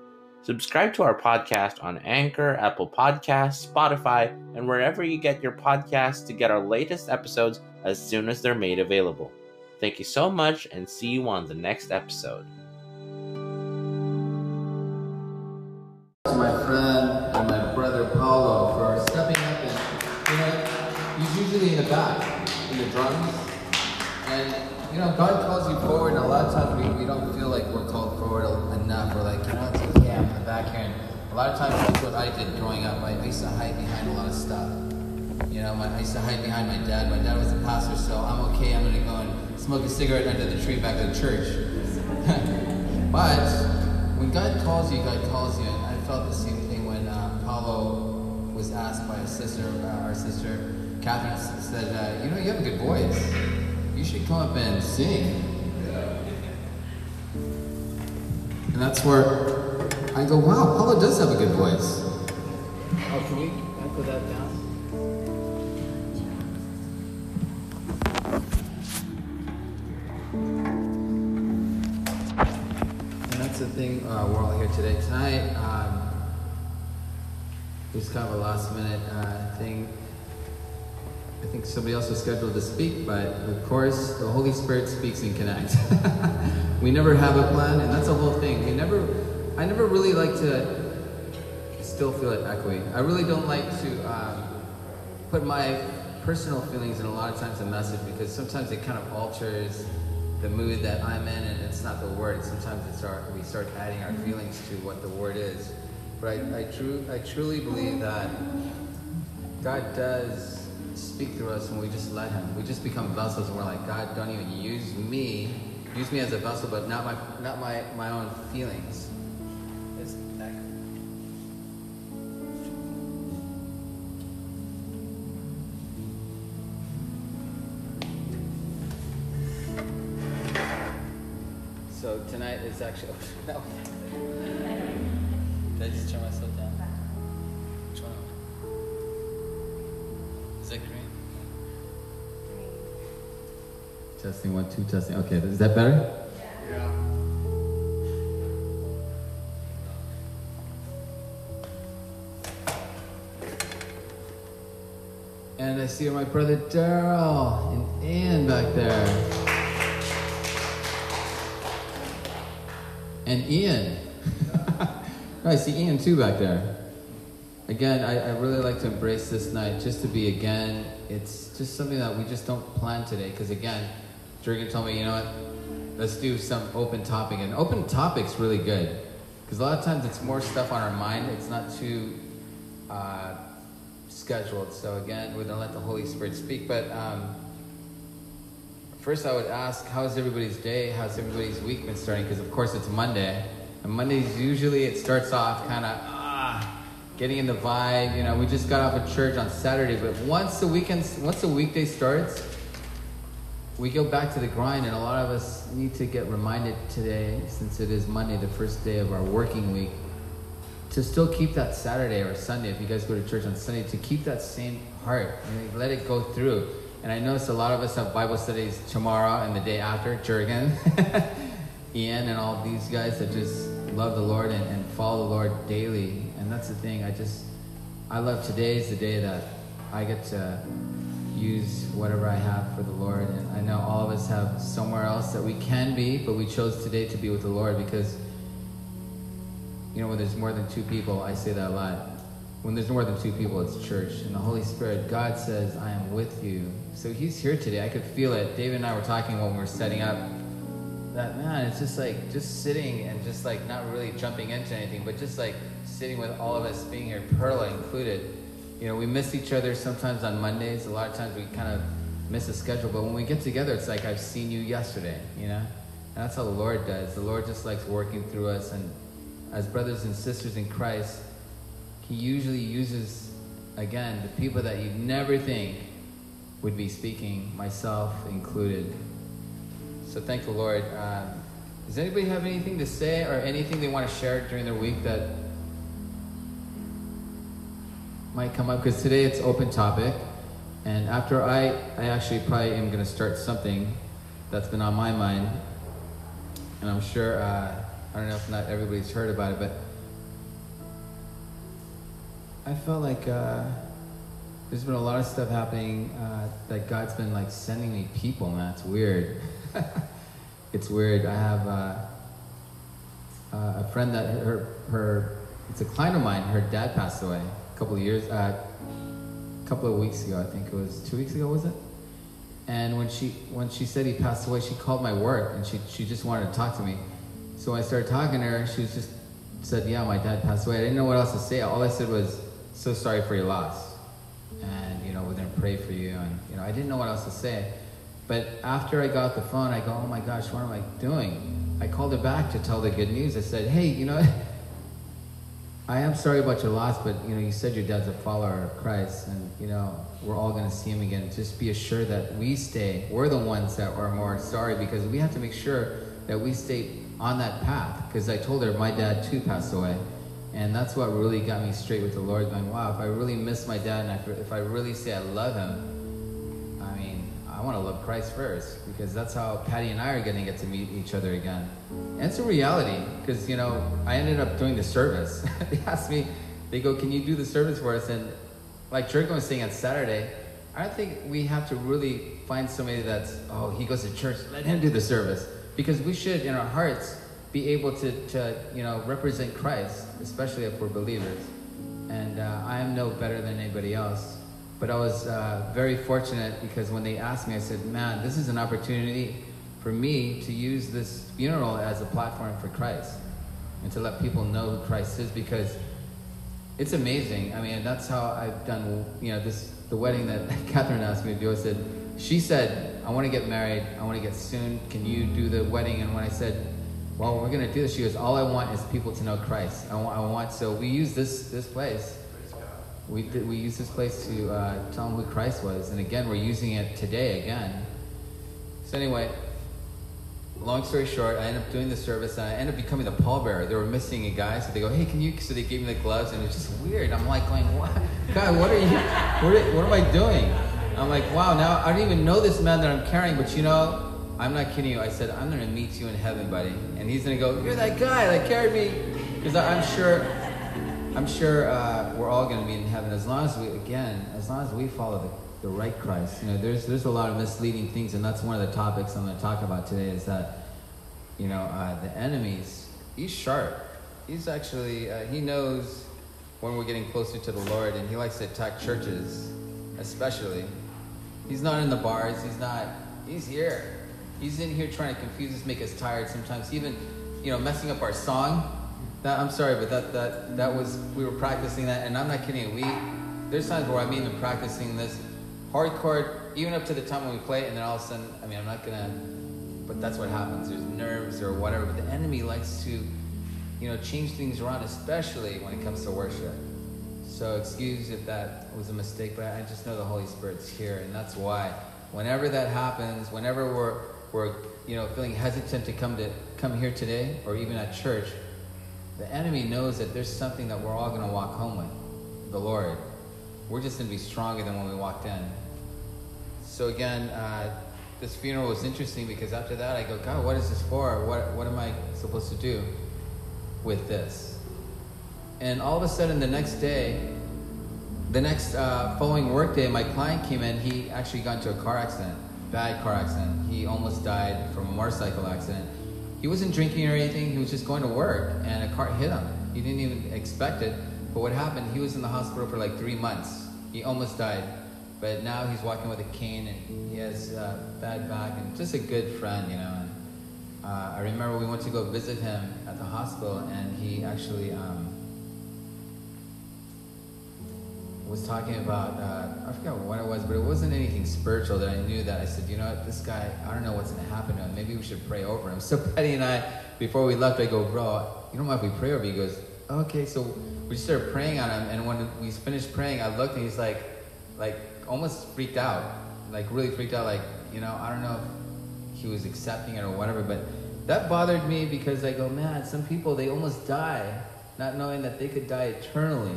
Subscribe to our podcast on Anchor, Apple Podcasts, Spotify, and wherever you get your podcasts to get our latest episodes as soon as they're made available. Thank you so much and see you on the next episode. my friend know God calls you forward and a lot of times we, we don't feel like we're called forward enough we're like you know it's okay I'm in the back here and a lot of times that's what I did growing up. I used to hide behind a lot of stuff. You know my, I used to hide behind my dad. My dad was a pastor so I'm okay. I'm gonna go and smoke a cigarette under the tree back at the church. But when God calls you God calls you and I felt the same thing when uh, Paulo was asked by a sister, uh, our sister Catherine said, uh, "You know, you have a good voice. You should come up and sing." And that's where I go, "Wow, Paula does have a good voice." Oh, can I put that down? And that's the thing, uh, we're all here today. Tonight, um, it was kind of a last minute uh, thing. I think somebody else was scheduled to speak, but of course, the Holy Spirit speaks and connects. we never have a plan, and that's the whole thing. We never, I never really like to, still feel it echoing. I really don't like to um, put my personal feelings in a lot of times a message because sometimes it kind of alters the mood that I'm in, and it's not the word. Sometimes it's our we start adding our feelings to what the word is. But I, I, true, I truly believe that God does speak through us when we just let Him. We just become vessels, and we're like, God, don't even use me. Use me as a vessel, but not my not my my own feelings. So tonight is actually. Testing one, two, testing. Okay, is that better? Yeah. And I see my brother Daryl and Ann back there. And Ian. I see Ian too back there. Again, I, I really like to embrace this night just to be again. It's just something that we just don't plan today. Because again, Jurgen told me, you know what? Let's do some open topic. And open topic's really good. Because a lot of times it's more stuff on our mind. It's not too uh, scheduled. So again, we're gonna let the Holy Spirit speak. But um, first, I would ask, how's everybody's day? How's everybody's week been starting? Because of course it's Monday, and Mondays usually it starts off kind of ah, getting in the vibe. You know, we just got off of church on Saturday, but once the weekend, once the weekday starts, we go back to the grind, and a lot of us need to get reminded today, since it is Monday, the first day of our working week, to still keep that Saturday or Sunday, if you guys go to church on Sunday, to keep that same heart and let it go through. And I notice a lot of us have Bible studies tomorrow and the day after, Jurgen, Ian, and all these guys that just love the Lord and, and follow the Lord daily. And that's the thing, I just, I love today is the day that I get to use whatever I have for the Lord. And I know all of us have somewhere else that we can be, but we chose today to be with the Lord because you know, when there's more than two people, I say that a lot. When there's more than two people, it's church. And the Holy Spirit, God says, I am with you. So He's here today. I could feel it. David and I were talking when we were setting up that, man, it's just like, just sitting and just like not really jumping into anything, but just like sitting with all of us being here, Perla included. You know, we miss each other sometimes on Mondays. A lot of times we kind of miss a schedule. But when we get together, it's like I've seen you yesterday, you know? And that's how the Lord does. The Lord just likes working through us and as brothers and sisters in Christ, He usually uses, again, the people that you'd never think would be speaking, myself included. So thank the Lord. Uh, does anybody have anything to say or anything they want to share during their week that might come up? Because today it's open topic. And after I, I actually probably am going to start something that's been on my mind. And I'm sure. Uh, I don't know if not everybody's heard about it, but I felt like uh, there's been a lot of stuff happening uh, that God's been like sending me people, man. It's weird. it's weird. I have uh, uh, a friend that her her it's a client of mine. Her dad passed away couple of years, uh, a couple of weeks ago. I think it was two weeks ago. Was it? And when she when she said he passed away, she called my work and she she just wanted to talk to me. So I started talking to her. She was just said, "Yeah, my dad passed away." I didn't know what else to say. All I said was, "So sorry for your loss," and you know we're gonna pray for you. And you know I didn't know what else to say. But after I got the phone, I go, "Oh my gosh, what am I doing?" I called her back to tell the good news. I said, "Hey, you know." I am sorry about your loss, but you know, you said your dad's a follower of Christ, and you know, we're all going to see him again. Just be assured that we stay. We're the ones that are more sorry because we have to make sure that we stay on that path. Because I told her my dad too passed away, and that's what really got me straight with the Lord. Going, wow, if I really miss my dad, and if I really say I love him, I mean, I want to love Christ first because that's how Patty and I are going to get to meet each other again. And it's a reality because you know I ended up doing the service. they asked me, they go, "Can you do the service for us?" And like Jericho was saying on Saturday, I don't think we have to really find somebody that's oh he goes to church, let him do the service because we should in our hearts be able to, to you know represent Christ, especially if we're believers. And uh, I am no better than anybody else. But I was uh, very fortunate because when they asked me, I said, "Man, this is an opportunity for me to use this funeral as a platform for Christ and to let people know who Christ is because." it's amazing. I mean, that's how I've done, you know, this, the wedding that Catherine asked me to do. I said, she said, I want to get married. I want to get soon. Can you do the wedding? And when I said, well, we're going to do this, she goes, all I want is people to know Christ. I want, I want so we use this, this place. We, we use this place to uh, tell them who Christ was. And again, we're using it today again. So anyway, long story short, I end up doing the service and I end up becoming the pallbearer. They were missing a guy, so they go, "Hey, can you?" So they gave me the gloves, and it's just weird. I'm like going, "What, God? What are you? What, are, what am I doing?" I'm like, "Wow! Now I don't even know this man that I'm carrying, but you know." I'm not kidding you. I said, I'm going to meet you in heaven, buddy. And he's going to go, You're that guy that carried me. Because I'm sure, I'm sure uh, we're all going to be in heaven as long as we, again, as long as we follow the, the right Christ. You know, there's, there's a lot of misleading things, and that's one of the topics I'm going to talk about today is that you know, uh, the enemies, he's sharp. He's actually, uh, he knows when we're getting closer to the Lord, and he likes to attack churches, especially. He's not in the bars, he's not, he's here. He's in here trying to confuse us, make us tired sometimes, even, you know, messing up our song. That, I'm sorry, but that, that, that was, we were practicing that, and I'm not kidding. We, there's times where I'm even practicing this hardcore, even up to the time when we play, and then all of a sudden, I mean, I'm not gonna but that's what happens. There's nerves or whatever. But the enemy likes to, you know, change things around, especially when it comes to worship. So excuse if that was a mistake, but I just know the Holy Spirit's here, and that's why. Whenever that happens, whenever we're we're you know feeling hesitant to come to come here today, or even at church, the enemy knows that there's something that we're all going to walk home with, the Lord. We're just going to be stronger than when we walked in. So again. Uh, this funeral was interesting because after that I go, God, what is this for? What, what am I supposed to do with this? And all of a sudden, the next day, the next uh, following workday, my client came in. He actually got into a car accident, bad car accident. He almost died from a motorcycle accident. He wasn't drinking or anything. He was just going to work, and a car hit him. He didn't even expect it. But what happened? He was in the hospital for like three months. He almost died but now he's walking with a cane and he has a bad back and just a good friend, you know. And uh, I remember we went to go visit him at the hospital and he actually um, was talking about uh, I forgot what it was, but it wasn't anything spiritual that I knew that I said, you know what, this guy, I don't know what's gonna happen to him. Maybe we should pray over him. So Petty and I, before we left, I go, bro, you don't mind if we pray over? He goes, okay. So we started praying on him, and when we finished praying, I looked and he's like, like almost freaked out, like really freaked out. Like you know, I don't know if he was accepting it or whatever, but that bothered me because I go, man, some people they almost die not knowing that they could die eternally.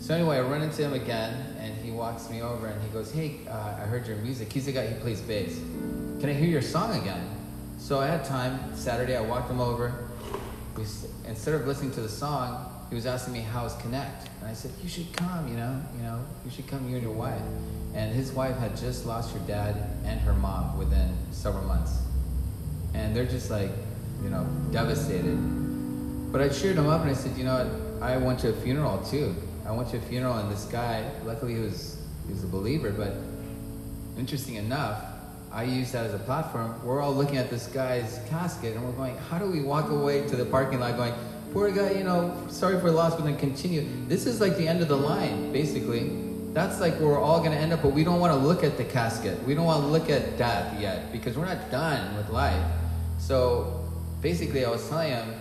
So anyway, I run into him again, and he walks me over and he goes, "Hey, uh, I heard your music. He's the guy who plays bass. Can I hear your song again?" So I had time. Saturday, I walked him over. We, instead of listening to the song, he was asking me how's Connect, and I said you should come. You know, you know, you should come. You and your wife. And his wife had just lost her dad and her mom within several months, and they're just like, you know, devastated. But I cheered him up and I said, you know? I went to a funeral too. I went to a funeral and this guy, luckily he was he was a believer, but interesting enough, I used that as a platform. We're all looking at this guy's casket and we're going, how do we walk away to the parking lot going, poor guy, you know, sorry for loss, but then continue. This is like the end of the line, basically. That's like where we're all going to end up, but we don't want to look at the casket. We don't want to look at death yet because we're not done with life. So basically, I was telling him,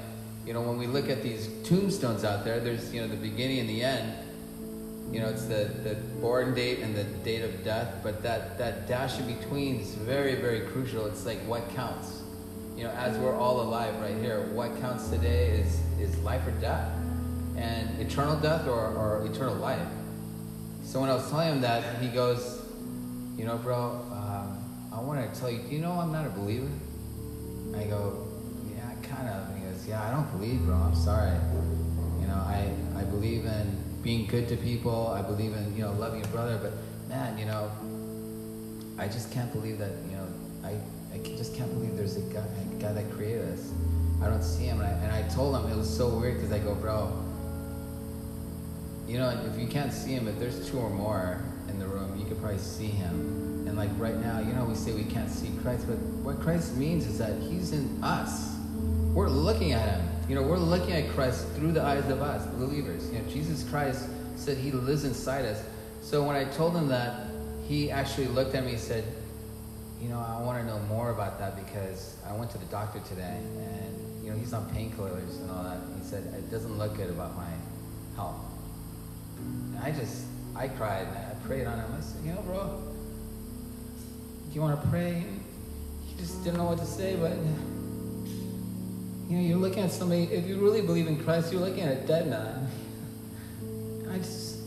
you know, when we look at these tombstones out there, there's, you know, the beginning and the end. You know, it's the, the born date and the date of death, but that, that dash in between is very, very crucial. It's like what counts. You know, as we're all alive right here, what counts today is, is life or death. And eternal death or, or eternal life. So when I was telling him that, he goes, you know, bro, um, I want to tell you, do you know I'm not a believer? I go, yeah, kind of. Yeah, I don't believe, bro. I'm sorry. You know, I, I believe in being good to people. I believe in, you know, loving your brother. But man, you know, I just can't believe that, you know, I, I just can't believe there's a guy, a guy that created us. I don't see him. And I, and I told him, it was so weird because I go, bro, you know, if you can't see him, if there's two or more in the room, you could probably see him. And like right now, you know, we say we can't see Christ, but what Christ means is that he's in us. We're looking at him. You know, we're looking at Christ through the eyes of us, believers. You know, Jesus Christ said he lives inside us. So when I told him that, he actually looked at me and said, you know, I want to know more about that because I went to the doctor today and, you know, he's on painkillers and all that. He said, it doesn't look good about my health. And I just, I cried and I prayed on him. I said, you know, bro, do you want to pray? He just didn't know what to say, but you know, you're looking at somebody, if you really believe in Christ, you're looking at a dead man. I just,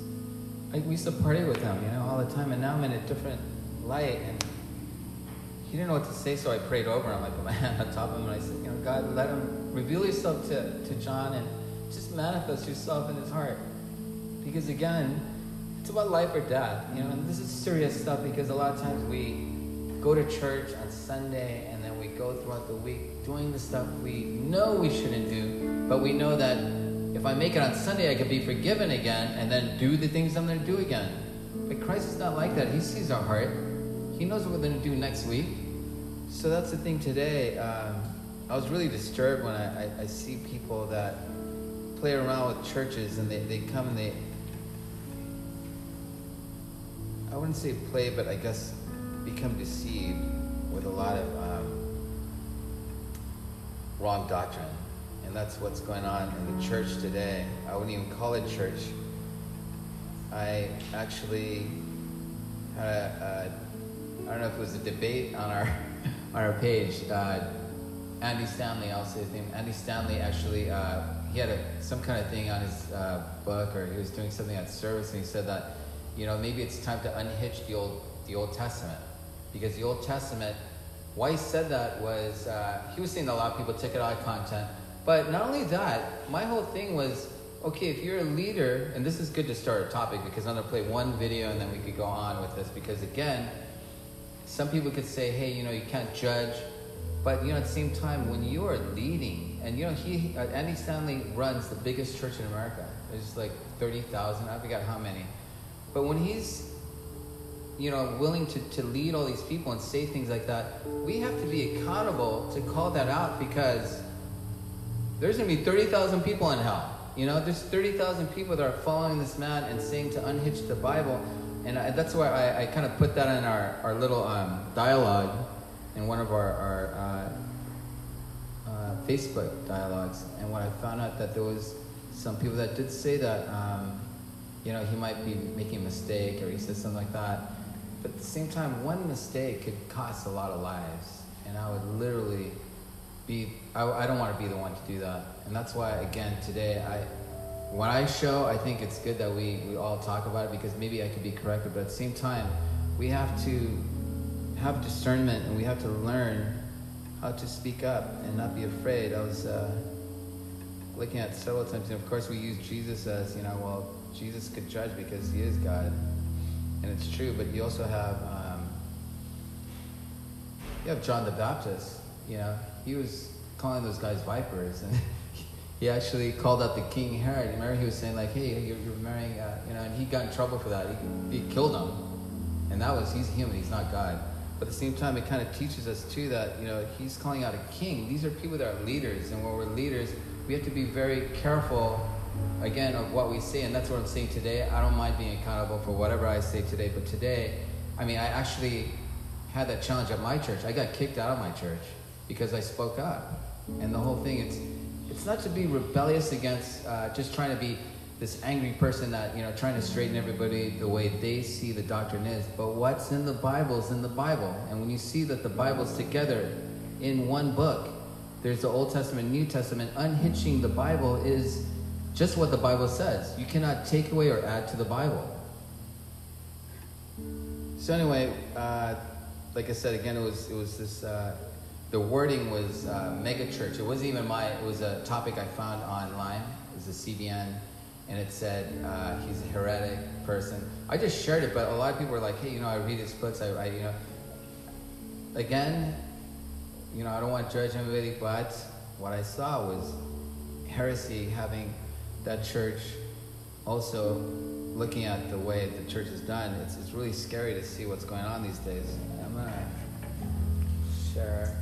I, we used to party with him, you know, all the time, and now I'm in a different light, and he didn't know what to say, so I prayed over him. I like put my hand on top of him, and I said, you know, God, let him reveal yourself to, to John and just manifest yourself in his heart. Because again, it's about life or death, you know, and this is serious stuff because a lot of times we go to church on Sunday we go throughout the week doing the stuff we know we shouldn't do, but we know that if I make it on Sunday, I can be forgiven again and then do the things I'm going to do again. But Christ is not like that. He sees our heart, He knows what we're going to do next week. So that's the thing today. Um, I was really disturbed when I, I, I see people that play around with churches and they, they come and they, I wouldn't say play, but I guess become deceived with a lot of um, wrong doctrine. And that's what's going on in the church today. I wouldn't even call it church. I actually had a, a I don't know if it was a debate on our on our page. Uh, Andy Stanley, I'll say his name. Andy Stanley actually uh, he had a, some kind of thing on his uh, book, or he was doing something at service, and he said that you know maybe it's time to unhitch the old the Old Testament because the Old Testament. Why he said that was uh, he was saying that a lot of people took it out of content, but not only that, my whole thing was okay. If you're a leader, and this is good to start a topic because I'm gonna play one video and then we could go on with this because again, some people could say, hey, you know, you can't judge, but you know, at the same time, when you are leading, and you know, he uh, Andy Stanley runs the biggest church in America. There's like thirty thousand. I forgot how many, but when he's you know, willing to, to lead all these people and say things like that, we have to be accountable to call that out because there's going to be 30,000 people in hell. You know, there's 30,000 people that are following this man and saying to unhitch the Bible. And I, that's why I, I kind of put that in our, our little um, dialogue in one of our, our uh, uh, Facebook dialogues. And when I found out that there was some people that did say that, um, you know, he might be making a mistake or he said something like that. But at the same time, one mistake could cost a lot of lives. And I would literally be, I, I don't want to be the one to do that. And that's why, again, today, I, when I show, I think it's good that we, we all talk about it because maybe I could be corrected. But at the same time, we have to have discernment and we have to learn how to speak up and not be afraid. I was uh, looking at several times, and of course we use Jesus as, you know, well, Jesus could judge because he is God, and it's true. But you also have, um, you have John the Baptist. You know, he was calling those guys vipers, and he actually called out the King Herod. Remember, he was saying like, "Hey, you're, you're marrying," uh, you know, and he got in trouble for that. He, he killed him, and that was he's human. He's not God. But at the same time, it kind of teaches us too that you know he's calling out a king. These are people that are leaders, and when we're leaders, we have to be very careful again of what we say, and that's what I'm saying today. I don't mind being accountable for whatever I say today, but today, I mean, I actually had that challenge at my church. I got kicked out of my church because I spoke up, and the whole thing it's it's not to be rebellious against uh, just trying to be this angry person that you know trying to straighten everybody the way they see the doctrine is but what's in the bible is in the bible and when you see that the bible's together in one book there's the old testament new testament unhitching the bible is just what the bible says you cannot take away or add to the bible so anyway uh, like i said again it was it was this uh, the wording was uh, mega church it wasn't even my it was a topic i found online it was a cbn and it said uh, he's a heretic person. I just shared it, but a lot of people were like, "Hey, you know, I read his books. I, I you know." Again, you know, I don't want to judge anybody, but what I saw was heresy having that church also looking at the way the church is done. It's it's really scary to see what's going on these days. I'm gonna share.